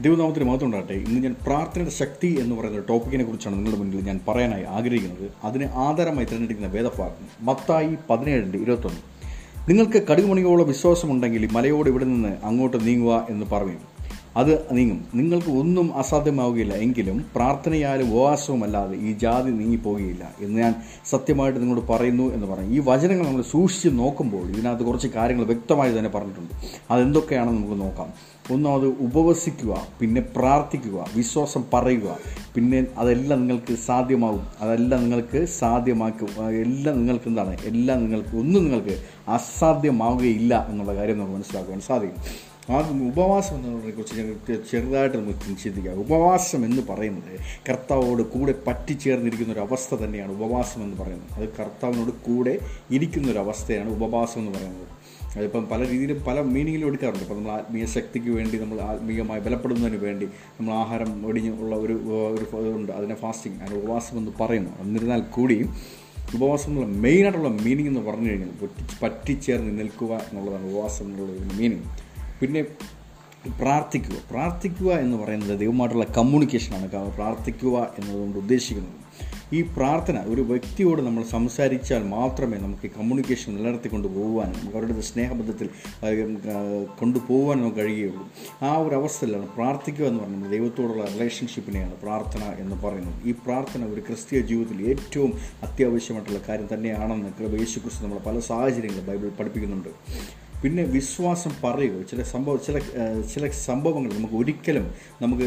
ദൈവനാമത്തിന് മാത്രം ഉണ്ടാകട്ടെ ഇന്ന് ഞാൻ പ്രാർത്ഥനയുടെ ശക്തി എന്ന് പറയുന്ന ടോപ്പിക്കിനെ കുറിച്ചാണ് നിങ്ങളുടെ മുന്നിൽ ഞാൻ പറയാനായി ആഗ്രഹിക്കുന്നത്. അതിന് ആധാരമായി തിരഞ്ഞെടുക്കുന്ന വേദഭാഗം മത്തായി പതിനേഴിന്റെ ഇരുപത്തൊന്ന്. നിങ്ങൾക്ക് കടുമണിയോളം വിശ്വാസമുണ്ടെങ്കിൽ മലയോട് ഇവിടെ നിന്ന് അങ്ങോട്ട് നീങ്ങുക എന്ന് പറയും അത് നീങ്ങും. നിങ്ങൾക്ക് ഒന്നും അസാധ്യമാവുകയില്ല. എങ്കിലും പ്രാർത്ഥനയാലും ഉപവാസവും അല്ലാതെ ഈ ജാതി നീങ്ങിപ്പോകുകയില്ല എന്ന് ഞാൻ സത്യമായിട്ട് നിങ്ങളോട് പറയുന്നു എന്ന് പറഞ്ഞു. ഈ വചനങ്ങൾ നമ്മൾ സൂക്ഷിച്ച് നോക്കുമ്പോൾ ഇതിനകത്ത് കുറച്ച് കാര്യങ്ങൾ വ്യക്തമായി തന്നെ പറഞ്ഞിട്ടുണ്ട്. അതെന്തൊക്കെയാണെന്ന് നമുക്ക് നോക്കാം. ഒന്നാമത് ഉപവസിക്കുക പിന്നെ പ്രാർത്ഥിക്കുക വിശ്വാസം പറയുക. പിന്നെ അതെല്ലാം നിങ്ങൾക്ക് സാധ്യമാകും. അതെല്ലാം നിങ്ങൾക്ക് സാധ്യമാക്കും. എല്ലാം നിങ്ങൾക്ക് എന്താണ്? എല്ലാം നിങ്ങൾക്ക് ഒന്നും നിങ്ങൾക്ക് അസാധ്യമാവുകയില്ല എന്നുള്ള കാര്യം നമുക്ക് മനസ്സിലാക്കുവാൻ സാധിക്കും. ആദ്യം ഉപവാസം എന്നതിനെക്കുറിച്ച് ഞങ്ങൾക്ക് ചെറുതായിട്ട് നമുക്ക് ചിന്തിക്കുക ഉപവാസം എന്ന് പറയുന്നത് കർത്താവോട് കൂടെ പറ്റിച്ചേർന്നിരിക്കുന്ന ഒരു അവസ്ഥ തന്നെയാണ് ഉപവാസം എന്ന് പറയുന്നത്. അത് കർത്താവിനോട് കൂടെ ഇരിക്കുന്ന ഒരു അവസ്ഥയാണ് ഉപവാസം എന്ന് പറയുന്നത്. അതിപ്പം പല രീതിയിലും പല മീനിങ്ങിലും എടുക്കാറുണ്ട്. ഇപ്പം നമ്മൾ ആത്മീയ ശക്തിക്ക് വേണ്ടി നമ്മൾ ആത്മീയമായി ബലപ്പെടുന്നതിന് വേണ്ടി നമ്മൾ ആഹാരം ഒടിഞ്ഞ് ഉള്ള ഒരു ഒരു ഉണ്ട്. അതിനെ ഫാസ്റ്റിംഗ് അതിന് ഉപവാസം എന്ന് പറയുന്നു. എന്നിരുന്നാൽ കൂടിയും ഉപവാസം എന്നുള്ള മെയിനായിട്ടുള്ള മീനിങ് എന്ന് പറഞ്ഞു കഴിഞ്ഞാൽ പറ്റി പറ്റിച്ചേർന്ന് നിൽക്കുക എന്നുള്ളതാണ് ഉപവാസം എന്നുള്ള ഒരു മീനിങ്. പിന്നെ പ്രാർത്ഥിക്കുക. പ്രാർത്ഥിക്കുക എന്ന് പറയുന്നത് ദൈവമായിട്ടുള്ള കമ്മ്യൂണിക്കേഷനാണ് പ്രാർത്ഥിക്കുക എന്നതുകൊണ്ട് ഉദ്ദേശിക്കുന്നത്. ഈ പ്രാർത്ഥന ഒരു വ്യക്തിയോട് നമ്മൾ സംസാരിച്ചാൽ മാത്രമേ നമുക്ക് കമ്മ്യൂണിക്കേഷൻ നിലനിർത്തിക്കൊണ്ട് പോകുവാനും നമുക്ക് അവരുടെ സ്നേഹബന്ധത്തിൽ കൊണ്ടുപോകാനും നമുക്ക് കഴിയുകയുള്ളൂ ആ ഒരു അവസ്ഥയിലാണ് പ്രാർത്ഥിക്കുക എന്ന് പറയുന്നത് ദൈവത്തോടുള്ള റിലേഷൻഷിപ്പിനെയാണ് പ്രാർത്ഥന എന്ന് പറയുന്നത്. ഈ പ്രാർത്ഥന ഒരു ക്രിസ്തീയ ജീവിതത്തിൽ ഏറ്റവും അത്യാവശ്യമായിട്ടുള്ള കാര്യം തന്നെയാണെന്ന് യേശു ക്രിസ്തു നമ്മൾ പല സാഹചര്യങ്ങളും ബൈബിൾ പഠിപ്പിക്കുന്നുണ്ട്. പിന്നെ വിശ്വാസം പറയുക. ചില സംഭവ ചില ചില സംഭവങ്ങൾ നമുക്ക് ഒരിക്കലും നമുക്ക്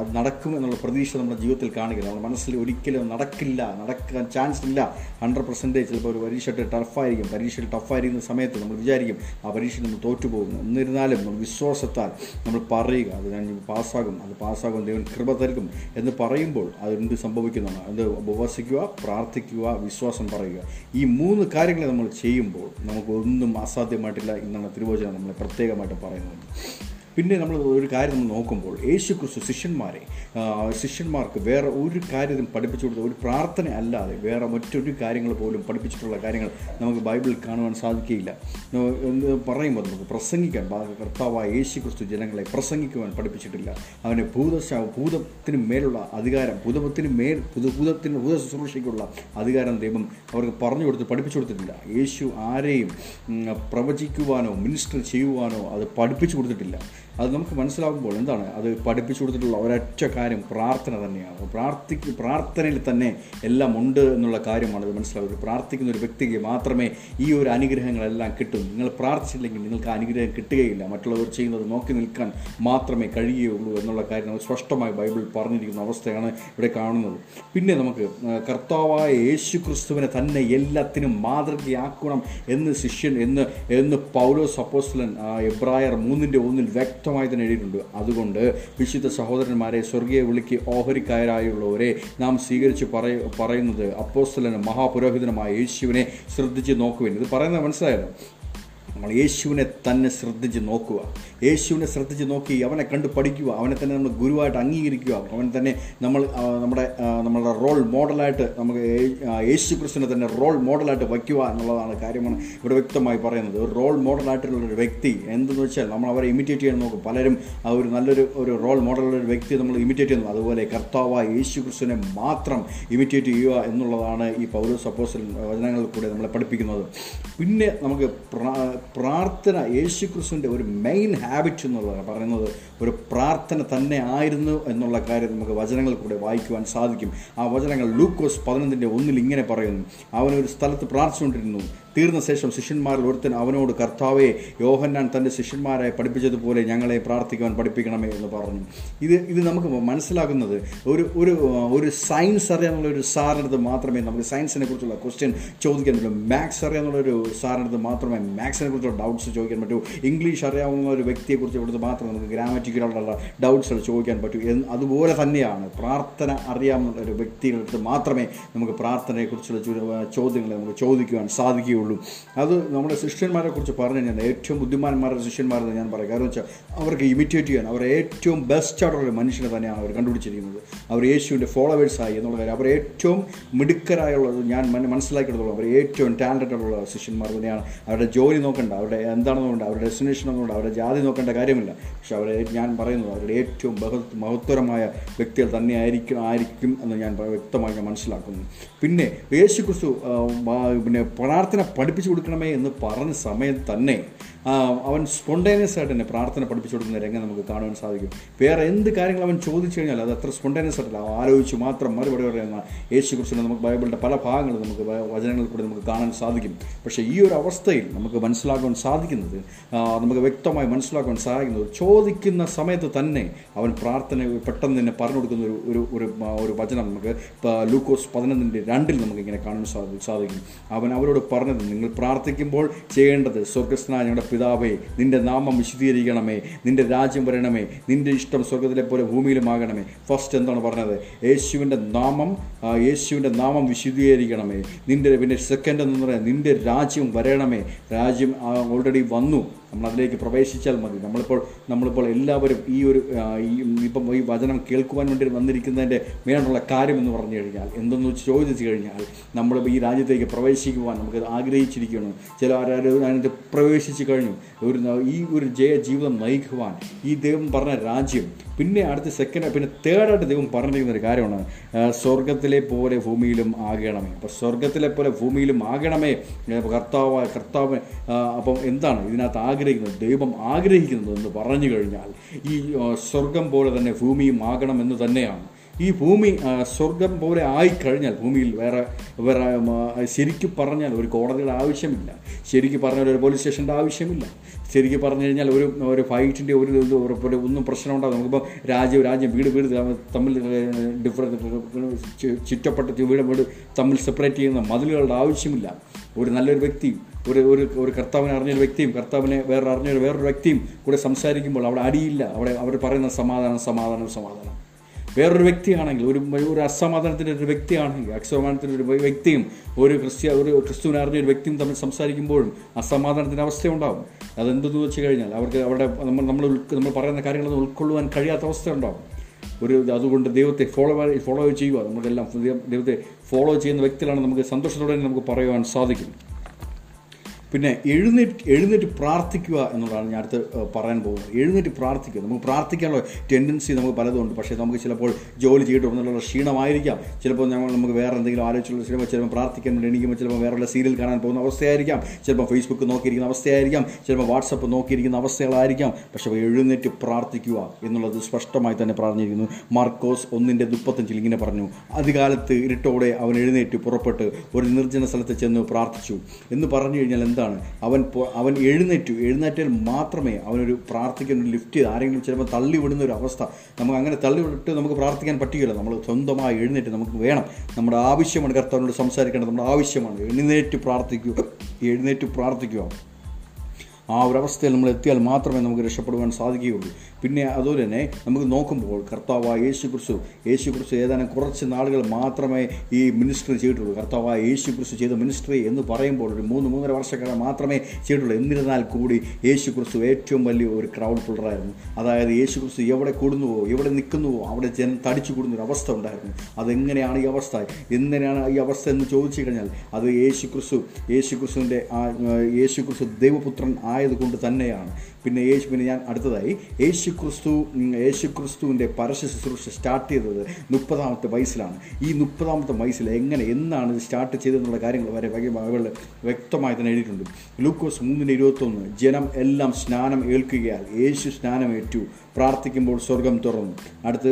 അത് നടക്കും എന്നുള്ള പ്രതീക്ഷ നമ്മുടെ ജീവിതത്തിൽ കാണുകയില്ല നമ്മുടെ മനസ്സിൽ ഒരിക്കലും നടക്കില്ല നടക്കാൻ ചാൻസ് ഇല്ല. ഹൺഡ്രഡ് പെർസെന്റേജ് ചിലപ്പോൾ ഒരു പരീക്ഷ ടഫായിരിക്കും പരീക്ഷയിൽ ടഫായിരിക്കുന്ന സമയത്ത് നമ്മൾ വിചാരിക്കും ആ പരീക്ഷയിൽ നമ്മൾ തോറ്റുപോകുന്നു എന്നിരുന്നാലും നമ്മൾ വിശ്വാസത്താൽ നമ്മൾ പറയുക അത് ഞാൻ പാസ്സാകും. അത് പാസ്സാകും ദൈവം കൃപ തരുക്കും എന്ന് പറയുമ്പോൾ അതെന്ത് സംഭവിക്കുന്നതാണ് അത് ഉപവസിക്കുക പ്രാർത്ഥിക്കുക വിശ്വാസം പറയുക. ഈ മൂന്ന് കാര്യങ്ങളെ നമ്മൾ ചെയ്യുമ്പോൾ നമുക്ക് ഒന്നും അസാധ്യമായിട്ടില്ല. എന്നാണ് തിരുവോചനം നമ്മളെ പ്രത്യേകമായിട്ട് പറയുന്നത് പിന്നെ നമ്മൾ ഒരു കാര്യം നമ്മൾ നോക്കുമ്പോൾ യേശു ക്രിസ്തു ശിഷ്യന്മാരെ ശിഷ്യന്മാർക്ക് വേറെ ഒരു കാര്യം പഠിപ്പിച്ചു കൊടുത്ത ഒരു പ്രാർത്ഥന അല്ലാതെ വേറെ മറ്റൊരു കാര്യങ്ങൾ പോലും പഠിപ്പിച്ചിട്ടുള്ള കാര്യങ്ങൾ നമുക്ക് ബൈബിളിൽ കാണുവാൻ സാധിക്കുകയില്ല. എന്ന് പറയുമ്പോൾ നമുക്ക് പ്രസംഗിക്കാൻ കർത്താവായ യേശു ക്രിസ്തു ജനങ്ങളെ പ്രസംഗിക്കുവാൻ പഠിപ്പിച്ചിട്ടില്ല. അവനെ ഭൂതശ ഭൂതത്തിന് മേലുള്ള അധികാരം ഭൂതത്തിന് മേൽ ഭൂതത്തിന് ഭൂത ശുശ്രൂഷയ്ക്കുള്ള അധികാരം ദൈവം അവർക്ക് പറഞ്ഞു കൊടുത്ത് പഠിപ്പിച്ചു കൊടുത്തിട്ടില്ല. യേശു ആരെയും പ്രവചിക്കുവാനോ മിനിസ്റ്റർ ചെയ്യുവാനോ അത് പഠിപ്പിച്ചു കൊടുത്തിട്ടില്ല. അത് നമുക്ക് മനസ്സിലാകുമ്പോൾ എന്താണ്? അത് പഠിപ്പിച്ചു കൊടുത്തിട്ടുള്ള ഒരൊറ്റ കാര്യം പ്രാർത്ഥന തന്നെയാണ്. പ്രാർത്ഥിക്ക് പ്രാർത്ഥനയിൽ തന്നെ എല്ലാം ഉണ്ട് എന്നുള്ള കാര്യമാണ് ഇത് മനസ്സിലാവുന്നത്. പ്രാർത്ഥിക്കുന്ന ഒരു വ്യക്തിക്ക് മാത്രമേ ഈ ഒരു അനുഗ്രഹങ്ങളെല്ലാം കിട്ടും. നിങ്ങൾ പ്രാർത്ഥിച്ചില്ലെങ്കിൽ നിങ്ങൾക്ക് അനുഗ്രഹം കിട്ടുകയില്ല. മറ്റുള്ളവർ ചെയ്യുന്നത് നോക്കി നിൽക്കാൻ മാത്രമേ കഴിയുകയുള്ളൂ എന്നുള്ള കാര്യം നമ്മൾ സ്പഷ്ടമായി ബൈബിൾ പറഞ്ഞിരിക്കുന്ന അവസ്ഥയാണ് ഇവിടെ കാണുന്നത്. പിന്നെ നമുക്ക് കർത്താവായ യേശു ക്രിസ്തുവിനെ തന്നെ എല്ലാത്തിനും മാതൃകയാക്കണം എന്ന് ശിഷ്യൻ എന്ന് എന്ന് പൗലോ സപ്പോസ്ലൻ എബ്രായർ മൂന്നിന്റെ ഒന്നിൽ വ്യക്തം വ്യക്തമായി തന്നെ എഴുതിയിട്ടുണ്ട്. അതുകൊണ്ട് വിശുദ്ധ സഹോദരന്മാരെ സ്വർഗീയ വിളിക്ക് ഓഹരിക്കാരായുള്ളവരെ നാം സ്വീകരിച്ച് പറയ പറയുന്നത് അപ്പോസ്തലനും മഹാപുരോഹിതനുമായ യേശുവിനെ ശ്രദ്ധിച്ച് നോക്കുവാൻ. ഇത് പറയുന്നത് മനസ്സിലായല്ലോ? നമ്മൾ യേശുവിനെ തന്നെ ശ്രദ്ധിച്ച് നോക്കുക. യേശുവിനെ ശ്രദ്ധിച്ച് നോക്കി അവനെ കണ്ട് പഠിക്കുക. അവനെ തന്നെ നമ്മൾ ഗുരുവായിട്ട് അംഗീകരിക്കുക. അവൻ തന്നെ നമ്മൾ നമ്മുടെ നമ്മുടെ റോൾ മോഡലായിട്ട് നമുക്ക് യേശു ക്രിസ്തുവിനെ തന്നെ റോൾ മോഡലായിട്ട് വയ്ക്കുക എന്നുള്ളതാണ് കാര്യമാണ് ഇവിടെ വ്യക്തമായി പറയുന്നത്. ഒരു റോൾ മോഡലായിട്ടുള്ള ഒരു വ്യക്തി എന്തെന്ന് വെച്ചാൽ നമ്മൾ അവരെ ഇമിറ്റേറ്റ് ചെയ്യാൻ നോക്കും. പലരും ആ ഒരു നല്ലൊരു ഒരു റോൾ മോഡലുള്ള ഒരു വ്യക്തി നമ്മൾ ഇമിറ്റേറ്റ് ചെയ്യുന്നു. അതുപോലെ കർത്താവായ യേശു ക്രിസ്തുവിനെ മാത്രം ഇമിറ്റേറ്റ് ചെയ്യുക എന്നുള്ളതാണ് ഈ പൗരോ സപ്പോസൽ വചനങ്ങളിൽ കൂടെ നമ്മളെ പഠിപ്പിക്കുന്നത്. പിന്നെ നമുക്ക് പ്രാർത്ഥന യേശു ക്രിസ്തുവിന്റെ ഒരു മെയിൻ ഹാബിറ്റ് എന്നുള്ളതാണ് പറയുന്നത്. ഒരു പ്രാർത്ഥന തന്നെ ആയിരുന്നു എന്നുള്ള കാര്യം നമുക്ക് വചനങ്ങൾ കൂടെ വായിക്കുവാൻ സാധിക്കും. ആ വചനങ്ങൾ ലൂക്കോസ് പതിനൊന്നിന്റെ ഒന്നിൽ ഇങ്ങനെ പറയുന്നു. അവനൊരു സ്ഥലത്ത് പ്രാർത്ഥിച്ചുകൊണ്ടിരുന്നു. തീർന്ന ശേഷം ശിഷ്യന്മാരിൽ ഒരുത്തൻ അവനോട് കർത്താവെ യോഹന്നാൻ തന്റെ ശിഷ്യന്മാരെ പഠിപ്പിച്ചതുപോലെ ഞങ്ങളെ പ്രാർത്ഥിക്കുവാൻ പഠിപ്പിക്കണമേ എന്ന് പറഞ്ഞു. ഇത് ഇത് നമുക്ക് മനസ്സിലാക്കുന്നത് ഒരു ഒരു ഒരു സയൻസ് അറിയാനുള്ള ഒരു സാറിനടുത്ത് മാത്രമേ നമുക്ക് സയൻസിനെ കുറിച്ചുള്ള ക്വസ്റ്റ്യൻ ചോദിക്കാൻ പറ്റൂ. മാത്സ് അറിയാനുള്ള ഒരു സാറിനടുത്ത് മാത്രമേ മാത്സിനെ കുറിച്ചുള്ള ഡൗട്ട്സ് ചോദിക്കാൻ പറ്റൂ. ഇംഗ്ലീഷ് അറിയാവുന്ന ഒരു വ്യക്തിയെക്കുറിച്ച് ഇവിടുത്തെ മാത്രമേ നമുക്ക് ഗ്രാമറ്റിക്കലുള്ള ഡൗട്ട്സ് ചോദിക്കാൻ പറ്റൂ. എന്ന് അതുപോലെ തന്നെയാണ് പ്രാർത്ഥന അറിയാവുന്ന ഒരു വ്യക്തികളടുത്ത് മാത്രമേ നമുക്ക് പ്രാർത്ഥനയെക്കുറിച്ചുള്ള ചോദ്യങ്ങളെ നമുക്ക് ചോദിക്കുവാൻ സാധിക്കുകയുള്ളൂ. ഉള്ളൂ. അത് നമ്മുടെ ശിഷ്യന്മാരെ കുറിച്ച് പറഞ്ഞു കഴിഞ്ഞാൽ ഏറ്റവും ബുദ്ധിമാന്മാരുടെ ശിഷ്യന്മാരെന്ന് ഞാൻ പറയാം. കാരണം വെച്ചാൽ അവർക്ക് ഇമിറ്റേറ്റ് ചെയ്യാൻ അവർ ഏറ്റവും ബെസ്റ്റ് ആയിട്ടുള്ള മനുഷ്യനെ തന്നെയാണ് അവർ കണ്ടുപിടിച്ചിരിക്കുന്നത്. അവർ യേശുവിന്റെ ഫോളോവേഴ്സായി എന്നുള്ള കാര്യം അവർ ഏറ്റവും മിടുക്കരായുള്ളത് ഞാൻ മനസ്സിലാക്കിയിട്ടുള്ളത് അവർ ഏറ്റവും ടാലന്റഡ് ആയിട്ടുള്ള ശിഷ്യന്മാർ തന്നെയാണ്. അവരുടെ ജോലി നോക്കണ്ട അവരുടെ എന്താണെന്ന് നോക്കണ്ട അവരുടെ ഡെസ്റ്റിനേഷൻ നോക്കണ്ട അവരുടെ ജാതി നോക്കേണ്ട കാര്യമില്ല. പക്ഷെ അവരെ ഞാൻ പറയുന്നത് അവരുടെ ഏറ്റവും ബഹത് മഹത്തരമായ വ്യക്തികൾ തന്നെയായിരിക്കും ആയിരിക്കും എന്ന് ഞാൻ വ്യക്തമായി ഞാൻ മനസ്സിലാക്കുന്നു. പിന്നെ യേശു ക്രിസ്തു പിന്നെ പ്രാർത്ഥന പഠിപ്പിച്ചു കൊടുക്കണമേ എന്ന് പറഞ്ഞ സമയം തന്നെ അവൻ സ്പോണ്ടേനിയസ് ആയിട്ട് തന്നെ പ്രാർത്ഥന പഠിപ്പിച്ചു കൊടുക്കുന്ന രംഗം നമുക്ക് കാണുവാൻ സാധിക്കും. വേറെ എന്ത് കാര്യങ്ങൾ അവൻ ചോദിച്ചു കഴിഞ്ഞാൽ അത് അത്ര സ്പോണ്ടേനിയസ് ആയിട്ടില്ല. ആലോചിച്ച് മാത്രം മറുപടി പറയുന്ന യേശു ക്രിസ്തുവിനെ നമുക്ക് ബൈബിളിന്റെ പല ഭാഗങ്ങളും നമുക്ക് വചനങ്ങളിൽ കൂടെ നമുക്ക് കാണാൻ സാധിക്കും. പക്ഷേ ഈ ഒരു അവസ്ഥയിൽ നമുക്ക് മനസ്സിലാക്കുവാൻ സാധിക്കുന്നത് നമുക്ക് വ്യക്തമായി മനസ്സിലാക്കുവാൻ സാധിക്കുന്നത് ചോദിക്കുന്ന സമയത്ത് തന്നെ അവൻ പ്രാർത്ഥന പെട്ടെന്ന് തന്നെ പറഞ്ഞു കൊടുക്കുന്ന ഒരു ഒരു ഒരു ഒരു വചനം നമുക്ക് ലൂക്കോസ് പതിനൊന്നിന്റെ രണ്ടിൽ നമുക്ക് ഇങ്ങനെ കാണാൻ സാധി- സാധിക്കും. അവൻ അവരോട് പറഞ്ഞത് നിങ്ങൾ പ്രാർത്ഥിക്കുമ്പോൾ ചെയ്യേണ്ടത് സ്വർഗസ്നായ ഞങ്ങളുടെ പിതാവേ നിന്റെ നാമം വിശദീകരിക്കണമേ നിന്റെ രാജ്യം വരണമേ നിന്റെ ഇഷ്ടം സ്വർഗത്തിലെ പോലെ ഭൂമിയിലുമാകണമേ. ഫസ്റ്റ് എന്താണ് പറഞ്ഞത്? യേശുവിന്റെ നാമം യേശുവിന്റെ നാമം വിശദീകരിക്കണമേ നിന്റെ പിന്നെ സെക്കൻഡ് എന്ന് പറയാം നിന്റെ രാജ്യം വരണമേ. രാജ്യം ഓൾറെഡി വന്നു. നമ്മൾ അതിലേക്ക് പ്രവേശിച്ചാൽ മതി. നമ്മളിപ്പോൾ നമ്മളിപ്പോൾ എല്ലാവരും ഈ ഒരു ഈ ഇപ്പം ഈ വചനം കേൾക്കുവാൻ വേണ്ടി വന്നിരിക്കുന്നതിന്റെ മേലുള്ള കാര്യമെന്ന് പറഞ്ഞു കഴിഞ്ഞാൽ എന്തെന്ന് ചോദിച്ചു കഴിഞ്ഞാൽ നമ്മൾ ഈ രാജ്യത്തേക്ക് പ്രവേശിക്കുവാൻ നമുക്ക് ആഗ്രഹിച്ചിരിക്കുന്നു ചില ആരും അതിനകത്ത് പ്രവേശിച്ചു കഴിഞ്ഞു. ഒരു ഈ ഒരു ജയ ജീവിതം നയിക്കുവാൻ ഈ ദൈവം പറഞ്ഞ രാജ്യം പിന്നെ അടുത്ത സെക്കൻഡ് പിന്നെ തേർഡായിട്ട് ദൈവം പറഞ്ഞിരിക്കുന്ന ഒരു കാര്യമാണ്. സ്വർഗത്തിലെ പോലെ ഭൂമിയിലും ആകണമേ. അപ്പോൾ സ്വർഗത്തിലെ പോലെ ഭൂമിയിലും ആകണമേ. കർത്താവ് കർത്താവ് അപ്പം എന്താണ് ഇതിനകത്ത് ആഗ്രഹിക്കുന്നത്? ദൈവം ആഗ്രഹിക്കുന്നത് എന്ന് പറഞ്ഞു കഴിഞ്ഞാൽ ഈ സ്വർഗം പോലെ തന്നെ ഭൂമിയും ആകണമെന്ന് തന്നെയാണ്. ഈ ഭൂമി സ്വർഗം പോലെ ആയിക്കഴിഞ്ഞാൽ ഭൂമിയിൽ വേറെ വേറെ ശരിക്കും പറഞ്ഞാൽ ഒരു കോടതിയുടെ ആവശ്യമില്ല. ശരിക്കും പറഞ്ഞാൽ ഒരു പോലീസ് സ്റ്റേഷന്റെ ആവശ്യമില്ല. ശരിക്കും പറഞ്ഞു കഴിഞ്ഞാൽ ഒരു ഒരു ഫൈറ്റിന്റെ ഒരു ഇത് ഒന്നും പ്രശ്നം ഉണ്ടാകും നമുക്കിപ്പോൾ രാജ്യം രാജ്യം വീട് വീട് തമ്മിൽ ഡിഫറൻസ് ചുറ്റപ്പെട്ട വീട് വീട് തമ്മിൽ സെപ്പറേറ്റ് ചെയ്യുന്ന മതിലുകളുടെ ആവശ്യമില്ല. ഒരു നല്ലൊരു വ്യക്തി ഒരു ഒരു ഒരു കർത്താവിനെ അറിഞ്ഞൊരു വ്യക്തിയും കർത്താവിനെ വേറെ അറിഞ്ഞൊരു വേറൊരു വ്യക്തിയും കൂടെ സംസാരിക്കുമ്പോൾ അവിടെ അടിയില്ല. അവിടെ അവർ പറയുന്ന സമാധാനം സമാധാനം സമാധാനം. വേറൊരു വ്യക്തിയാണെങ്കിൽ ഒരു ഒരു അസമാധാനത്തിന്റെ ഒരു വ്യക്തിയാണെങ്കിൽ അസമാധാനത്തിന്റെ ഒരു വ്യക്തിയും ഒരു ക്രിസ്ത്യ ഒരു ക്രിസ്തുവിനെ അറിഞ്ഞ ഒരു വ്യക്തിയും തമ്മിൽ സംസാരിക്കുമ്പോഴും അസമാധാനത്തിന്റെ അവസ്ഥയുണ്ടാകും അതെന്തെന്ന് വെച്ച് കഴിഞ്ഞാൽ അവർക്ക് അവരുടെ നമ്മൾ നമ്മൾ നമ്മൾ പറയുന്ന കാര്യങ്ങളൊന്നും ഉൾക്കൊള്ളുവാൻ കഴിയാത്ത അവസ്ഥ ഉണ്ടാകും ഒരു അതുകൊണ്ട് ദൈവത്തെ ഫോളോ ഫോളോ ചെയ്യുക നമുക്കെല്ലാം ദൈവത്തെ ഫോളോ ചെയ്യുന്ന വ്യക്തികളാണ് നമുക്ക് സന്തോഷത്തോടെ നമുക്ക് പറയുവാൻ സാധിക്കും. പിന്നെ എഴുന്നേറ്റ് എഴുന്നേറ്റ് പ്രാർത്ഥിക്കുക എന്നുള്ളതാണ് ഞാൻ അടുത്ത് പറയാൻ പോകുന്നത്. എഴുന്നേറ്റ് പ്രാർത്ഥിക്കുക. നമുക്ക് പ്രാർത്ഥിക്കാനുള്ള ടെൻഡൻസി നമുക്ക് പലതുണ്ട് പക്ഷേ നമുക്ക് ചിലപ്പോൾ ജോലി ചെയ്തിട്ട് വന്നുള്ള ക്ഷീണമായിരിക്കാം. ചിലപ്പോൾ ഞങ്ങൾ നമുക്ക് വേറെ എന്തെങ്കിലും ആലോചിച്ചുള്ള ചിലപ്പോൾ ചിലപ്പോൾ പ്രാർത്ഥിക്കാൻ വേണ്ടി എണീക്കുമ്പോൾ ചിലപ്പോൾ വേറെയുള്ള സീരിയൽ കാണാൻ പോകുന്ന അവസ്ഥയായിരിക്കാം. ചിലപ്പോൾ ഫേസ്ബുക്ക് നോക്കിയിരിക്കുന്ന അവസ്ഥയായിരിക്കാം. ചിലപ്പോൾ വാട്സപ്പ് നോക്കിയിരിക്കുന്ന അവസ്ഥകളായിരിക്കാം. പക്ഷേ എഴുന്നേറ്റ് പ്രാർത്ഥിക്കുക എന്നുള്ളത് സ്പഷ്ടമായി തന്നെ പറഞ്ഞിരിക്കുന്നു. മാർക്കോസ് ഒന്നിന്റെ മുപ്പത്തഞ്ചിൽ ഇങ്ങനെ പറഞ്ഞു. അധികാലത്ത് ഇരുട്ടോടെ അവൻ എഴുന്നേറ്റ് പുറപ്പെട്ട് ഒരു നിർജന സ്ഥലത്ത് ചെന്ന് പ്രാർത്ഥിച്ചു. എന്ന് പറഞ്ഞു കഴിഞ്ഞാൽ എന്താണ് അവൻ അവൻ എഴുന്നേറ്റു. എഴുന്നേറ്റാൽ മാത്രമേ അവനൊരു പ്രാർത്ഥിക്കാൻ ഒരു ലിഫ്റ്റ് ചെയ്ത് ആരെങ്കിലും ചിലപ്പോൾ തള്ളി വിടുന്ന ഒരു അവസ്ഥ. നമുക്ക് അങ്ങനെ തള്ളി വിട്ട് നമുക്ക് പ്രാർത്ഥിക്കാൻ പറ്റുകയില്ല. നമ്മൾ സ്വന്തമായി എഴുന്നേറ്റ് നമുക്ക് വേണം. നമ്മുടെ ആവശ്യമാണ് കർത്താവിനോട് സംസാരിക്കേണ്ടത്. നമ്മുടെ ആവശ്യമാണ്. എഴുന്നേറ്റ് പ്രാർത്ഥിക്കുക എഴുന്നേറ്റ് പ്രാർത്ഥിക്കുക. ആ ഒരവസ്ഥയിൽ നമ്മൾ എത്തിയാൽ മാത്രമേ നമുക്ക് രക്ഷപ്പെടുവാൻ സാധിക്കുകയുള്ളൂ. പിന്നെ അതുപോലെ തന്നെ നമുക്ക് നോക്കുമ്പോൾ കർത്താവായ യേശു ക്രിസ്തു യേശു ക്രിസ്തു ഏതാനും കുറച്ച് നാളുകൾ മാത്രമേ ഈ മിനിസ്റ്ററി ചെയ്തിട്ടുള്ളൂ. കർത്താവായ യേശു ക്രിസ്തു ചെയ്ത മിനിസ്റ്ററി എന്ന് പറയുമ്പോൾ ഒരു മൂന്ന് മൂന്നര വർഷക്കാലം മാത്രമേ ചെയ്തിട്ടുള്ളൂ. എന്നിരുന്നാൽ കൂടി യേശു ക്രിസ്തു ഏറ്റവും വലിയ ഒരു ക്രൗഡ് പുള്ളറായിരുന്നു അതായത് യേശു ക്രിസ്തു എവിടെ കൂടുന്നുവോ എവിടെ നിൽക്കുന്നുവോ അവിടെ ജനം തടിച്ചു കൂടുന്ന ഒരു അവസ്ഥ ഉണ്ടായിരുന്നു. അതെങ്ങനെയാണ് ഈ അവസ്ഥ? എങ്ങനെയാണ് ഈ അവസ്ഥ എന്ന് ചോദിച്ചു കഴിഞ്ഞാൽ അത് യേശു ക്രിസ്തു യേശു ക്രിസ്തുവിന്റെ ആ, യേശു ക്രിസ്തു ദൈവപുത്രൻ ആയതുകൊണ്ട് തന്നെയാണ്. പിന്നെ യേശു പിന്നെ ഞാൻ അടുത്തതായി. യേശു ക്രിസ്തു യേശു ക്രിസ്തുവിന്റെ പരസ്യ ശുശ്രൂഷ സ്റ്റാർട്ട് ചെയ്തത് മുപ്പതാമത്തെ വയസ്സിലാണ്. ഈ മുപ്പതാമത്തെ വയസ്സിൽ എങ്ങനെ എന്നാണ് ഇത് സ്റ്റാർട്ട് ചെയ്തതെന്നുള്ള കാര്യങ്ങൾ വരെ വളരെ വ്യക്തമായി തന്നെ എഴുതിയിട്ടുണ്ട്. ലൂക്കോസ് മൂന്നിന് ഇരുപത്തൊന്ന് ജനം എല്ലാം സ്നാനം ഏൽക്കുകയാൽ യേശു സ്നാനം ഏറ്റു പ്രാർത്ഥിക്കുമ്പോൾ സ്വർഗം തുറന്നു. അടുത്ത്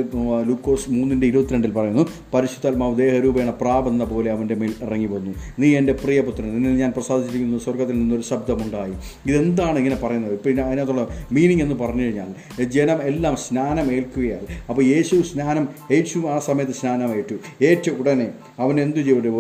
ലൂക്കോസ് മൂന്നിന്റെ ഇരുപത്തിരണ്ടിൽ പറയുന്നു പരിശുദ്ധാത്മാവ് ദേഹരൂപേണ പ്രാപെന്ന പോലെ അവന്റെ മേൽ ഇറങ്ങി വന്നു നീ എന്റെ പ്രിയപുത്രൻ നിന്നിൽ ഞാൻ പ്രസാദിച്ചിരിക്കുന്നു. സ്വർഗത്തിൽ നിന്നൊരു ശബ്ദമുണ്ടായി. ഇതെന്താണ് ഇങ്ങനെ പറയുന്നത്? പിന്നെ അതിനകത്തുള്ള മീനിങ് എന്ന് പറഞ്ഞു കഴിഞ്ഞാൽ ജനം എല്ലാം സ്നാനം ഏൽക്കുകയാൽ അപ്പോൾ യേശു സ്നാനം യേശു ആ സമയത്ത് സ്നാനം ഏറ്റു ഏറ്റ ഉടനെ അവൻ എന്തു ചെയ്തു?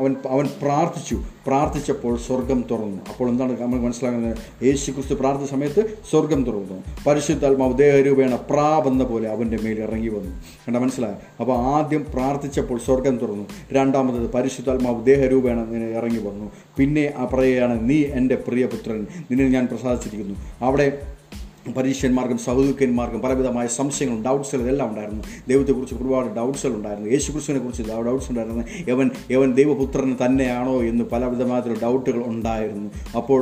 അവൻ അവൻ പ്രാർത്ഥിച്ചു. പ്രാർത്ഥിച്ചപ്പോൾ സ്വർഗം തുറന്നു. അപ്പോൾ എന്താണ് നമ്മൾ മനസ്സിലാക്കുന്നത് യേശു ക്രിസ്തു പ്രാർത്ഥിച്ച സമയത്ത് സ്വർഗം തുറന്നു. പരിശുദ്ധാത്മാവ് ദേഹരൂപേണ പ്രാപെന്ന പോലെ അവന്റെ മേൽ ഇറങ്ങി വന്നു. കണ്ട മനസ്സിലായോ? അപ്പോൾ ആദ്യം പ്രാർത്ഥിച്ചപ്പോൾ സ്വർഗം തുറന്നു. രണ്ടാമത് പരിശുദ്ധാത്മാവ് ദേഹരൂപേണ ഇങ്ങനെ ഇറങ്ങി വന്നു. പിന്നെ ആ പറയുകയാണ് നീ എന്റെ പ്രിയപുത്രൻ. നിന്നെ ഞാൻ പ്രസാദിച്ചിരിക്കുന്നു. അവിടെ പരീക്ഷന്മാർക്കും സഹോദരന്മാർക്കും പലവിധമായ സംശയങ്ങളും ഡൗട്ട്സുകളും ഇതെല്ലാം ഉണ്ടായിരുന്നു. ദൈവത്തെക്കുറിച്ച് ഒരുപാട് ഡൗട്ട്സുകൾ ഉണ്ടായിരുന്നു. യേശു ക്രിസ്തുവിനെ കുറിച്ച് ഡൗട്ട്സ് ഉണ്ടായിരുന്നു. യവൻ യവൻ ദൈവപുത്രൻ തന്നെയാണോ എന്ന് പലവിധമായിട്ടുള്ള ഡൗട്ടുകൾ ഉണ്ടായിരുന്നു. അപ്പോൾ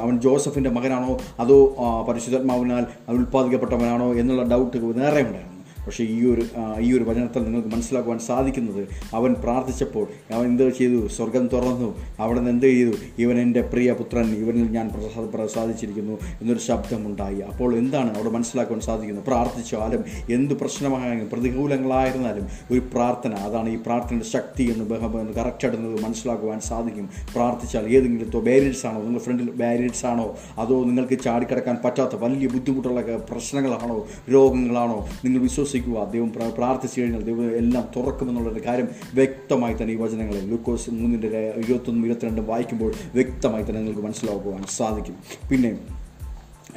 അവൻ ജോസഫിന്റെ മകനാണോ? അതോ പരിശുദ്ധാത്മാവിനാൽ പരിശുദ്ധാത്മാവിനാൽ ഉൽപ്പാദിക്കപ്പെട്ടവനാണോ എന്നുള്ള ഡൗട്ടുകൾ നേരെ ഉണ്ടായിരുന്നു. പക്ഷേ ഈ ഒരു ഈ ഒരു വചനത്തിൽ നിങ്ങൾക്ക് മനസ്സിലാക്കുവാൻ സാധിക്കുന്നത് അവൻ പ്രാർത്ഥിച്ചപ്പോൾ അവൻ എന്ത് ചെയ്തു? സ്വർഗം തുറന്നു. അവിടെ നിന്ന് എന്ത് ചെയ്തു? ഇവൻ എന്റെ പ്രിയ പുത്രൻ ഇവനിൽ ഞാൻ പ്രസാദ പ്രസാദിച്ചിരിക്കുന്നു എന്നൊരു ശബ്ദമുണ്ടായി. അപ്പോൾ എന്താണ് അവിടെ മനസ്സിലാക്കുവാൻ സാധിക്കുന്നത്? പ്രാർത്ഥിച്ചാലും എന്ത് പ്രശ്നമായാലും പ്രതികൂലങ്ങളായിരുന്നാലും ഒരു പ്രാർത്ഥന അതാണ് ഈ പ്രാർത്ഥനയുടെ ശക്തി എന്ന് കറക്റ്റായിട്ട് മനസ്സിലാക്കുവാൻ സാധിക്കും. പ്രാർത്ഥിച്ചാൽ ഏതെങ്കിലും ബാരിയേഴ്സ് ആണോ? നിങ്ങളുടെ ഫ്രണ്ടിൽ ബാരിയേഴ്സ് ആണോ? അതോ നിങ്ങൾക്ക് ചാടിക്കടക്കാൻ പറ്റാത്ത വലിയ ബുദ്ധിമുട്ടുള്ള പ്രശ്നങ്ങളാണോ? രോഗങ്ങളാണോ? നിങ്ങൾ വിശ്വസിക്കുക. ദൈവം പ്രാ- പ്രാർത്ഥിച്ചു കഴിഞ്ഞാൽ ദൈവം എല്ലാം തുറക്കുമെന്നുള്ളൊരു കാര്യം വ്യക്തമായി തന്നെ ഈ വചനങ്ങളിൽ ലൂക്കോസ് മൂന്നിന്റെ ഇരുപത്തൊന്നും ഇരുപത്തിരണ്ടും വായിക്കുമ്പോൾ വ്യക്തമായി തന്നെ നിങ്ങൾക്ക് മനസ്സിലാക്കുവാൻ സാധിക്കും. പിന്നെ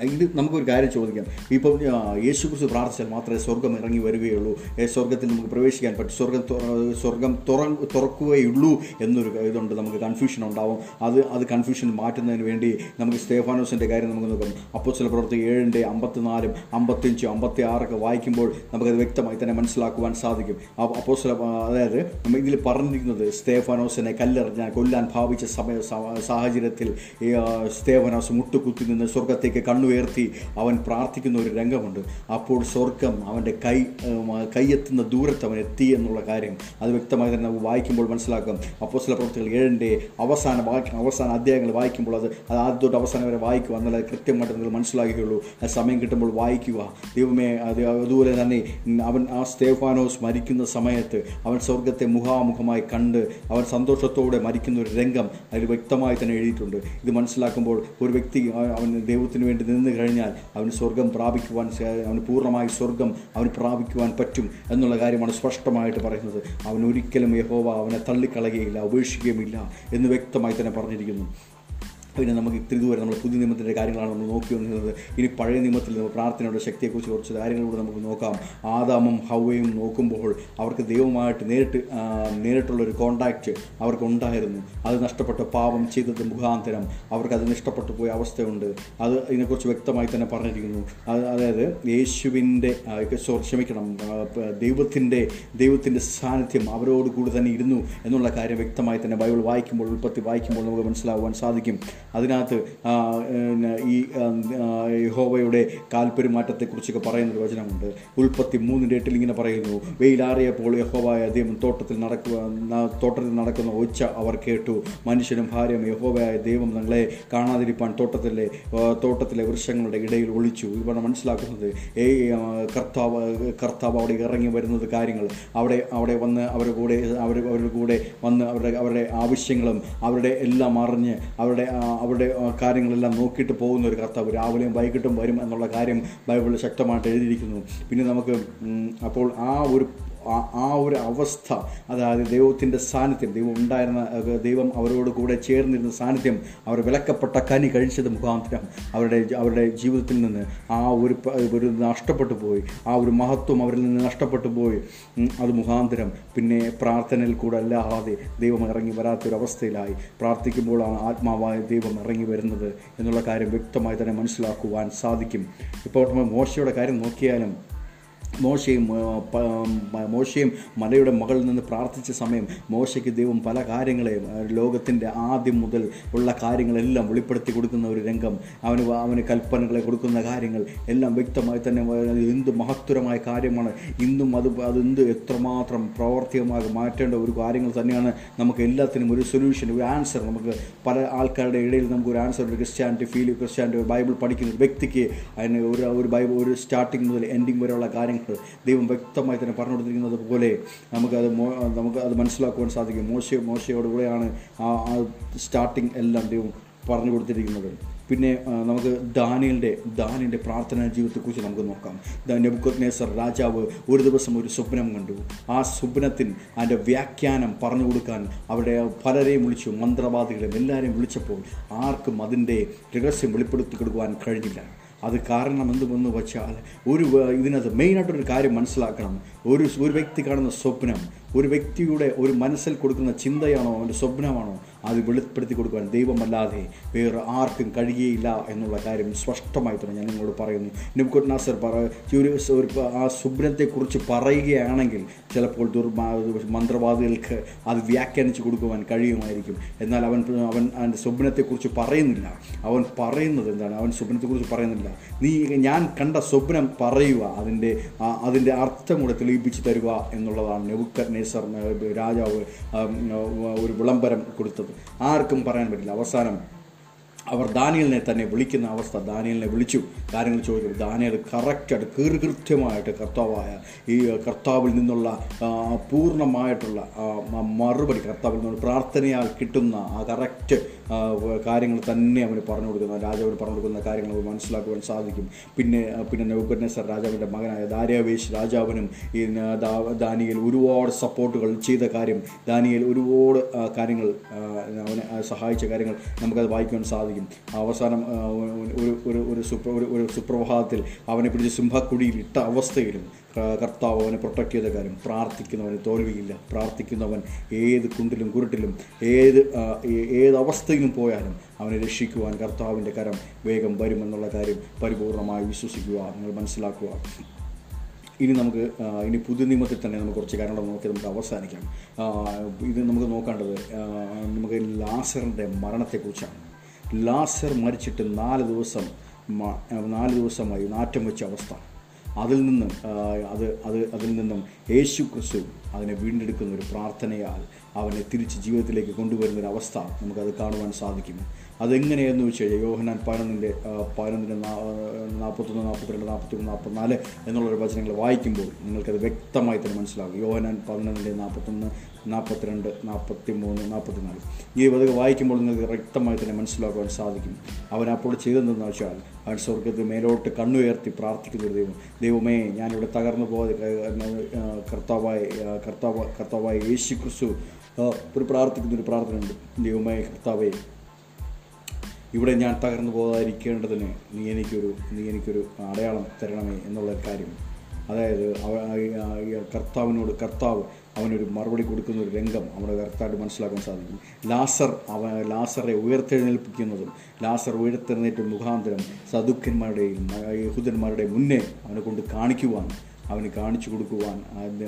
ഇത് നമുക്കൊരു കാര്യം ചോദിക്കാം. ഇപ്പം ആ, യേശു കുറിച്ച് പ്രാർത്ഥിച്ചാൽ മാത്രമേ സ്വർഗം ഇറങ്ങി വരികയുള്ളൂ. സ്വർഗത്തിൽ നമുക്ക് പ്രവേശിക്കാൻ പറ്റും. സ്വർഗം സ്വർഗം തുറ തുറക്കുകയുള്ളൂ എന്നൊരു ഇതുണ്ട്. നമുക്ക് കൺഫ്യൂഷൻ ഉണ്ടാവും. അത് അത് കൺഫ്യൂഷൻ മാറ്റുന്നതിന് വേണ്ടി നമുക്ക് സ്റ്റേഫാനോസിന്റെ കാര്യം നമുക്ക് നോക്കാം അപ്പോൾ ചില പ്രവൃത്തി ഏഴിന്റെ അമ്പത്തിനാലും അമ്പത്തിയഞ്ചും അമ്പത്തി ആറൊക്കെ വായിക്കുമ്പോൾ നമുക്കത് വ്യക്തമായി തന്നെ മനസ്സിലാക്കുവാൻ സാധിക്കും. അപ്പോൾ ചില അതായത് നമ്മൾ ഇതിൽ പറഞ്ഞിരിക്കുന്നത് സ്റ്റേഫാനോസിനെ കല്ലെറിഞ്ഞാൽ കൊല്ലാൻ ഭാവിച്ച സമയ സാഹചര്യത്തിൽ സ്റ്റേഫാനോസ് മുട്ടുകുത്തി നിന്ന് സ്വർഗത്തേക്ക് കണ്ണുയർത്തി അവൻ പ്രാർത്ഥിക്കുന്ന ഒരു രംഗമുണ്ട്. അപ്പോൾ സ്വർഗം അവന്റെ കൈ കൈയെത്തുന്ന ദൂരത്ത് അവൻ എത്തി എന്നുള്ള കാര്യം അത് വ്യക്തമായി തന്നെ നമുക്ക് വായിക്കുമ്പോൾ മനസ്സിലാക്കാം. അപ്പോൾ ചില പ്രവർത്തികൾ ഏഴിന്റെ അവസാന അവസാന അധ്യായങ്ങൾ വായിക്കുമ്പോൾ അത് അത് ആദ്യം തൊട്ട് അവസാനം വരെ വായിക്കുക എന്നാൽ കൃത്യമായിട്ട് നിങ്ങൾ മനസ്സിലാക്കുകയുള്ളൂ ആ സമയം കിട്ടുമ്പോൾ വായിക്കുക. ദൈവമേ അത് അതുപോലെ തന്നെ അവൻ ആ സ്തേഫാനോസ് മരിക്കുന്ന സമയത്ത് അവൻ സ്വർഗത്തെ മുഖാമുഖമായി കണ്ട് അവൻ സന്തോഷത്തോടെ മരിക്കുന്ന ഒരു രംഗം അതിൽ വ്യക്തമായി തന്നെ എഴുതിയിട്ടുണ്ട്. ഇത് മനസ്സിലാക്കുമ്പോൾ ഒരു വ്യക്തി അവൻ ദൈവത്തിന് വേണ്ടി നിന്ന് കഴിഞ്ഞാൽ അവന് സ്വർഗം പ്രാപിക്കുവാൻ അവന് പൂർണമായി സ്വർഗം അവന് പ്രാപിക്കുവാൻ പറ്റും എന്നുള്ള കാര്യമാണ് സ്പഷ്ടമായിട്ട് പറയുന്നത്. അവൻ ഒരിക്കലും യഹോവ അവനെ തള്ളിക്കളയുകയില്ല ഉപേക്ഷിക്കുകയുമില്ല എന്ന് വ്യക്തമായി തന്നെ പറഞ്ഞിരിക്കുന്നു. പിന്നെ നമുക്ക് ഇത്തിരി ദൂരെ നമ്മൾ പുതിയ നിയമത്തിന്റെ കാര്യങ്ങളാണ് നമ്മൾ നോക്കി വന്നിരുന്നത്. ഇനി പഴയ നിയമത്തിൽ നമ്മൾ പ്രാർത്ഥനയുടെ ശക്തിയെക്കുറിച്ച് കുറച്ച് കാര്യങ്ങൾ കൂടെ നമുക്ക് നോക്കാം. ആദാമും ഹൗവയും നോക്കുമ്പോൾ അവർക്ക് ദൈവമായിട്ട് നേരിട്ട് നേരിട്ടുള്ള ഒരു കോണ്ടാക്റ്റ് അവർക്ക് ഉണ്ടായിരുന്നു അത് നഷ്ടപ്പെട്ട പാപം ചെയ്തത് മുഖാന്തരം. അവർക്ക് അതിന് ഇഷ്ടപ്പെട്ടു പോയ അവസ്ഥയുണ്ട്. അത് ഇതിനെക്കുറിച്ച് വ്യക്തമായി തന്നെ പറഞ്ഞിരിക്കുന്നു. അത് അതായത് യേശുവിന്റെ ക്ഷമിക്കണം. ദൈവത്തിന്റെ ദൈവത്തിന്റെ സാന്നിധ്യം അവരോട് കൂടി തന്നെ ഇരുന്നു എന്നുള്ള കാര്യം വ്യക്തമായി തന്നെ ബൈബിൾ വായിക്കുമ്പോൾ ഉൽപ്പത്തി വായിക്കുമ്പോൾ നമുക്ക് മനസ്സിലാവാൻ സാധിക്കും. അതിനകത്ത് ഈ യഹോവയുടെ പറയുന്ന ഒരു വചനമുണ്ട്. ഉൽപ്പത്തി മൂന്നിന്റെ എട്ടിൽ ഇങ്ങനെ പറയുന്നു വെയിലാറിയപ്പോൾ യഹോവായ ദൈവം തോട്ടത്തിൽ നടക്കുക തോട്ടത്തിൽ നടക്കുന്ന ഒച്ച അവർ കേട്ടു. മനുഷ്യനും ഭാര്യയും യഹോവയായ ദൈവം ഞങ്ങളെ കാണാതിരിപ്പാൻ തോട്ടത്തിലെ തോട്ടത്തിലെ വൃക്ഷങ്ങളുടെ ഇടയിൽ ഒളിച്ചു. ഇവിടെ മനസ്സിലാക്കുന്നത്? ഏ കർത്താവ് കർത്താവ് അവിടെ ഇറങ്ങി വരുന്നത് കാര്യങ്ങൾ. അവിടെ അവിടെ വന്ന് അവരുടെ കൂടെ അവർ അവരുടെ കൂടെ വന്ന് അവരുടെ അവരുടെ ആവശ്യങ്ങളും അവരുടെ എല്ലാം അറിഞ്ഞ് അവരുടെ ആ, അവരുടെ കാര്യങ്ങളെല്ലാം നോക്കിയിട്ട് പോകുന്ന ഒരു കർത്താവ് രാവിലെയും വൈകിട്ടും വരും എന്നുള്ള കാര്യം ബൈബിളിൽ ശക്തമായിട്ട് എഴുതിയിരിക്കുന്നു. പിന്നെ നമുക്ക് അപ്പോൾ ആ ഒരു ആ- ഒരു അവസ്ഥ അതായത് ദൈവത്തിന്റെ സാന്നിധ്യം ദൈവം ഉണ്ടായിരുന്ന ദൈവം അവരോട് കൂടെ ചേർന്നിരുന്ന സാന്നിധ്യം അവർ വിലക്കപ്പെട്ട കനി കഴിച്ചത് മുഖാന്തരം അവരുടെ അവരുടെ ജീവിതത്തിൽ നിന്ന് ആ ഒരു ഒരു നഷ്ടപ്പെട്ടു പോയി ആ ഒരു മഹത്വം അവരിൽ നിന്ന് നഷ്ടപ്പെട്ടു പോയി അത് മുഖാന്തരം പിന്നെ പ്രാർത്ഥനയിൽ കൂടെ അല്ലാതെ ദൈവം ഇറങ്ങി വരാത്തൊരവസ്ഥയിലായി. പ്രാർത്ഥിക്കുമ്പോഴാണ് ആത്മാവായ ദൈവം ഇറങ്ങി വരുന്നത് എന്നുള്ള കാര്യം വ്യക്തമായി തന്നെ മനസ്സിലാക്കുവാൻ സാധിക്കും. ഇപ്പോൾ മോശയുടെ കാര്യം നോക്കിയാലും മോശയും മോശയും മലയുടെ മകളിൽ നിന്ന് പ്രാർത്ഥിച്ച സമയം മോശയ്ക്ക് ദൈവം പല കാര്യങ്ങളെയും ലോകത്തിന്റെ ആദ്യം മുതൽ ഉള്ള കാര്യങ്ങളെല്ലാം വെളിപ്പെടുത്തി കൊടുക്കുന്ന ഒരു രംഗം. അവന് അവന് കൽപ്പനകളെ കൊടുക്കുന്ന കാര്യങ്ങൾ എല്ലാം വ്യക്തമായി തന്നെ എന്ത് മഹത്തരമായ കാര്യമാണ് ഇന്നും അത് അത് എന്ത് എത്രമാത്രം പ്രവർത്തികമായി മാറ്റേണ്ട ഒരു കാര്യങ്ങൾ തന്നെയാണ്. നമുക്ക് എല്ലാത്തിനും ഒരു സൊല്യൂഷൻ ഒരു ആൻസർ നമുക്ക് പല ആൾക്കാരുടെ ഇടയിൽ നമുക്ക് ഒരു ആൻസർ ഒരു ക്രിസ്ത്യാനിറ്റി ഫീൽ ക്രിസ്ത്യാനിറ്റി ബൈബിൾ പഠിക്കുന്ന ഒരു വ്യക്തിക്ക് അതിന് ഒരു ഒരു ബൈബിൾ ഒരു സ്റ്റാർട്ടിങ് മുതൽ എൻഡിങ് വരെയുള്ള കാര്യങ്ങൾ ദൈവം വ്യക്തമായി തന്നെ പറഞ്ഞു കൊടുത്തിരിക്കുന്നത് പോലെ നമുക്കത് നമുക്ക് അത് മനസ്സിലാക്കുവാൻ സാധിക്കും. മോശ മോശയോട് കൂടെയാണ് ആ സ്റ്റാർട്ടിങ് എല്ലാം ദൈവം പറഞ്ഞു കൊടുത്തിരിക്കുന്നത് പിന്നെ നമുക്ക് ദാനിയലിന്റെ ദാനിയലിന്റെ പ്രാർത്ഥനാ ജീവിതത്തെക്കുറിച്ച് നമുക്ക് നോക്കാം. നെബുക്കത് നേസർ രാജാവ് ഒരു ദിവസം ഒരു സ്വപ്നം കണ്ടു. ആ സ്വപ്നത്തിന് അതിന്റെ വ്യാഖ്യാനം പറഞ്ഞു കൊടുക്കാൻ അവിടെ പലരെയും വിളിച്ചു. മന്ത്രവാദികളെയും എല്ലാവരെയും വിളിച്ചപ്പോൾ ആർക്കും അതിന്റെ രഹസ്യം വെളിപ്പെടുത്തി കൊടുക്കുവാൻ കഴിഞ്ഞില്ല. അത് കാരണം എന്തുമെന്ന് വെച്ചാൽ ഒരു ഇതിനകത്ത് മെയിനായിട്ടൊരു കാര്യം മനസ്സിലാക്കണം. ഒരു ഒരു വ്യക്തി കാണുന്ന സ്വപ്നം ഒരു വ്യക്തിയുടെ ഒരു മനസ്സിൽ കൊടുക്കുന്ന ചിന്തയാണോ അവന്റെ സ്വപ്നമാണോ? അത് വെളിപ്പെടുത്തി കൊടുക്കുവാൻ ദൈവമല്ലാതെ വേറെ ആർക്കും കഴിയുകയില്ല എന്നുള്ള കാര്യം സ്പഷ്ടമായി തന്നെ ഞാൻ നിങ്ങളോട് പറയുന്നു. നിബ്കുട്ട് നാസർ പറ ഒരു ആ സ്വപ്നത്തെക്കുറിച്ച് പറയുകയാണെങ്കിൽ ചിലപ്പോൾ ദുർമാ മന്ത്രവാദികൾക്ക് അത് വ്യാഖ്യാനിച്ച് കൊടുക്കുവാൻ കഴിയുമായിരിക്കും. എന്നാൽ അവൻ അവൻ അവന്റെ സ്വപ്നത്തെക്കുറിച്ച് പറയുന്നില്ല. അവൻ പറയുന്നത് എന്താണ്? അവൻ സ്വപ്നത്തെക്കുറിച്ച് പറയുന്നില്ല. നീ ഞാൻ കണ്ട സ്വപ്നം പറയുക അതിന്റെ അതിന്റെ അർത്ഥം കൂടെ തെളിയിപ്പിച്ച് തരിക എന്നുള്ളതാണ് നെബുക്കർ നേസർ രാജാവ് ഒരു വിളംബരം കൊടുത്തത്. ആർക്കും പറയാൻ പറ്റില്ല. അവസാനം അവർ ദാനിയലിനെ തന്നെ വിളിക്കുന്ന അവസ്ഥ ദാനിയലിനെ വിളിച്ചു. കാര്യങ്ങൾ ചോദിച്ചു ദാനിയൽ കറക്റ്റായിട്ട് കീർകൃത്യമായിട്ട് കർത്താവായ ഈ കർത്താവിൽ നിന്നുള്ള പൂർണമായിട്ടുള്ള മറുപടി കർത്താവിൽ നിന്നുള്ള പ്രാർത്ഥനയാൽ കിട്ടുന്ന ആ കറക്റ്റ് കാര്യങ്ങൾ തന്നെ അവന് പറഞ്ഞു കൊടുക്കുന്ന രാജാവിന് പറഞ്ഞു കൊടുക്കുന്ന കാര്യങ്ങൾ മനസ്സിലാക്കുവാൻ സാധിക്കും. പിന്നെ പിന്നെ നൗബന്നസർ രാജാവിന്റെ മകനായ ദാര്യാവേശ് രാജാവിനും ഈ ദാനിയൽ ഒരുപാട് സപ്പോർട്ടുകൾ ചെയ്ത കാര്യം ദാനിയൽ ഒരുപാട് കാര്യങ്ങൾ അവനെ സഹായിച്ച കാര്യങ്ങൾ നമുക്കത് വായിക്കുവാൻ സാധിക്കും. അവസാനം ഒരു ഒരു ഒരു സുപ്ര ഒരു ഒരു സുപ്രഭാതത്തിൽ അവനെ പിടിച്ച് സിംഹക്കുടിയിൽ ഇട്ട അവസ്ഥയിലും കർത്താവ് അവനെ പ്രൊട്ടക്ട് ചെയ്ത കാര്യം പ്രാർത്ഥിക്കുന്നവന് തോൽവിയില്ല. പ്രാർത്ഥിക്കുന്നവൻ ഏത് കുണ്ടിലും കുരുട്ടിലും ഏത് ഏത് അവസ്ഥയിലും പോയാലും അവനെ രക്ഷിക്കുവാൻ കർത്താവിന്റെ കരം വേഗം വരുമെന്നുള്ള കാര്യം പരിപൂർണമായി വിശ്വസിക്കുക നിങ്ങൾ മനസ്സിലാക്കുക. ഇനി നമുക്ക് ഇനി പുതിയ നിയമത്തിൽ തന്നെ നമുക്ക് കുറച്ച് കാര്യങ്ങൾ നോക്കി നമുക്ക് അവസാനിക്കാം. ഇത് നമുക്ക് നോക്കേണ്ടത് നമുക്ക് ലാസറിന്റെ മരണത്തെക്കുറിച്ചാണ്. ലാസർ മരിച്ചിട്ട് നാല് ദിവസം നാല് ദിവസമായി നാറ്റം വെച്ച അവസ്ഥ. അതിൽ നിന്നും അത് അത് അതിൽ നിന്നും യേശു ക്രിസ്തു അതിനെ വീണ്ടെടുക്കുന്ന ഒരു പ്രാർത്ഥനയാൽ അവനെ തിരിച്ച് ജീവിതത്തിലേക്ക് കൊണ്ടുവരുന്ന ഒരു അവസ്ഥ നമുക്കത് കാണുവാൻ സാധിക്കും. അതെങ്ങനെയെന്ന് വെച്ച് കഴിഞ്ഞാൽ യോഹനാൻ പതിനൊന്നിന്റെ പതിനൊന്നിന്റെ നാൽപ്പത്തൊന്ന് നാൽപ്പത്തിരണ്ട് നാൽപ്പത്തിമൂന്ന് നാൽപ്പത്തിനാല് എന്നുള്ളൊരു വചനങ്ങൾ വായിക്കുമ്പോൾ നിങ്ങൾക്കത് വ്യക്തമായി തന്നെ മനസ്സിലാകും. യോഹനാൻ പതിനൊന്നിന്റെ നാൽപ്പത്തൊന്ന് നാൽപ്പത്തിരണ്ട് നാൽപ്പത്തി മൂന്ന് നാൽപ്പത്തിനാല്. ഈ വചനം വായിക്കുമ്പോൾ നിങ്ങൾക്ക് വ്യക്തമായി തന്നെ മനസ്സിലാക്കുവാൻ സാധിക്കും. അവൻ അപ്പോൾ ചെയ്തതെന്ന് വെച്ചാൽ സ്വർഗത്തിൽ മേലോട്ട് കണ്ണുയർത്തി പ്രാർത്ഥിക്കുന്ന ഒരു ദൈവം. ദൈവമേ ഞാനിവിടെ തകർന്നു പോകാതെ കർത്താവായ കർത്താവ് കർത്താവായ യേശു ക്രിസ്തു ഒരു പ്രാർത്ഥിക്കുന്ന ഒരു പ്രാർത്ഥനയുണ്ട്. ദൈവമേ കർത്താവേ ഇവിടെ ഞാൻ തകർന്നു പോകാതിരിക്കേണ്ടതിന് നീ എനിക്കൊരു നീ എനിക്കൊരു അടയാളം തരണമേ എന്നുള്ള കാര്യം. അതായത് കർത്താവിനോട് കർത്താവ് അവനൊരു മറുപടി കൊടുക്കുന്ന ഒരു രംഗം അവനെ കറക്റ്റായിട്ട് മനസ്സിലാക്കാൻ സാധിക്കും. ലാസർ അവ ലാസറെ ഉയർത്തെഴുന്നേൽപ്പിക്കുന്നതും ലാസർ ഉയർത്തെഴുന്നേറ്റ് മുഖാന്തരം സദുക്കന്മാരുടെയും യഹൂദന്മാരുടെയും മുന്നേ അവനെ കൊണ്ട് കാണിക്കുവാൻ അവന് കാണിച്ചു കൊടുക്കുവാൻ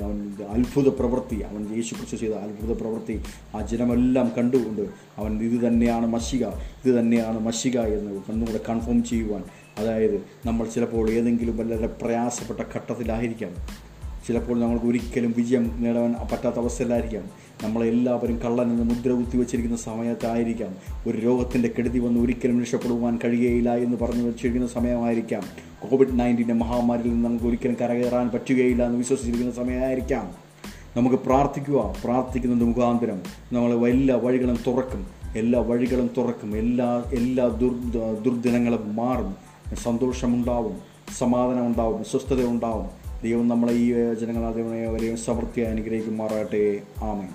അവൻ അത്ഭുത പ്രവൃത്തി അവൻ യേശു കുറിച്ച് ചെയ്ത അത്ഭുത പ്രവൃത്തി ആ ജനമെല്ലാം കണ്ടുകൊണ്ട് അവൻ ഇത് തന്നെയാണ് മഷിക ഇത് തന്നെയാണ് മഷിക എന്ന് ഒന്നുകൂടെ കൺഫേം ചെയ്യുവാൻ. അതായത് നമ്മൾ ചിലപ്പോൾ ഏതെങ്കിലും വളരെ പ്രയാസപ്പെട്ട ഘട്ടത്തിലായിരിക്കാം. ചിലപ്പോൾ നമ്മൾക്ക് ഒരിക്കലും വിജയം നേടാൻ പറ്റാത്ത അവസ്ഥയിലായിരിക്കാം. നമ്മളെല്ലാവരും കള്ളൻ എന്ന് മുദ്ര കുത്തിവെച്ചിരിക്കുന്ന സമയത്തായിരിക്കാം. ഒരു രോഗത്തിന്റെ കെടുതി വന്ന് ഒരിക്കലും രക്ഷപ്പെടുവാൻ കഴിയുകയില്ല എന്ന് പറഞ്ഞു വെച്ചിരിക്കുന്ന സമയമായിരിക്കാം. കോവിഡ് നയന്റീന്റെ മഹാമാരിയിൽ നിന്ന് നമുക്ക് ഒരിക്കലും കരകയറാൻ പറ്റുകയില്ല എന്ന് വിശ്വസിച്ചിരിക്കുന്ന സമയമായിരിക്കാം. നമുക്ക് പ്രാർത്ഥിക്കുക പ്രാർത്ഥിക്കുന്നത് മുഖാന്തരം. നമ്മൾ എല്ലാ വഴികളും തുറക്കും. എല്ലാ വഴികളും തുറക്കും. എല്ലാ എല്ലാ ദുർ ദുർദിനങ്ങളും മാറും. സന്തോഷമുണ്ടാവും. സമാധാനം ഉണ്ടാവും സ്വസ്ഥത ഉണ്ടാവും ദൈവം നമ്മളെ ഈ ജനങ്ങൾ അവരെയും സമൃദ്ധിയായി അനുഗ്രഹിക്കുമാറാകട്ടെ. ആമേ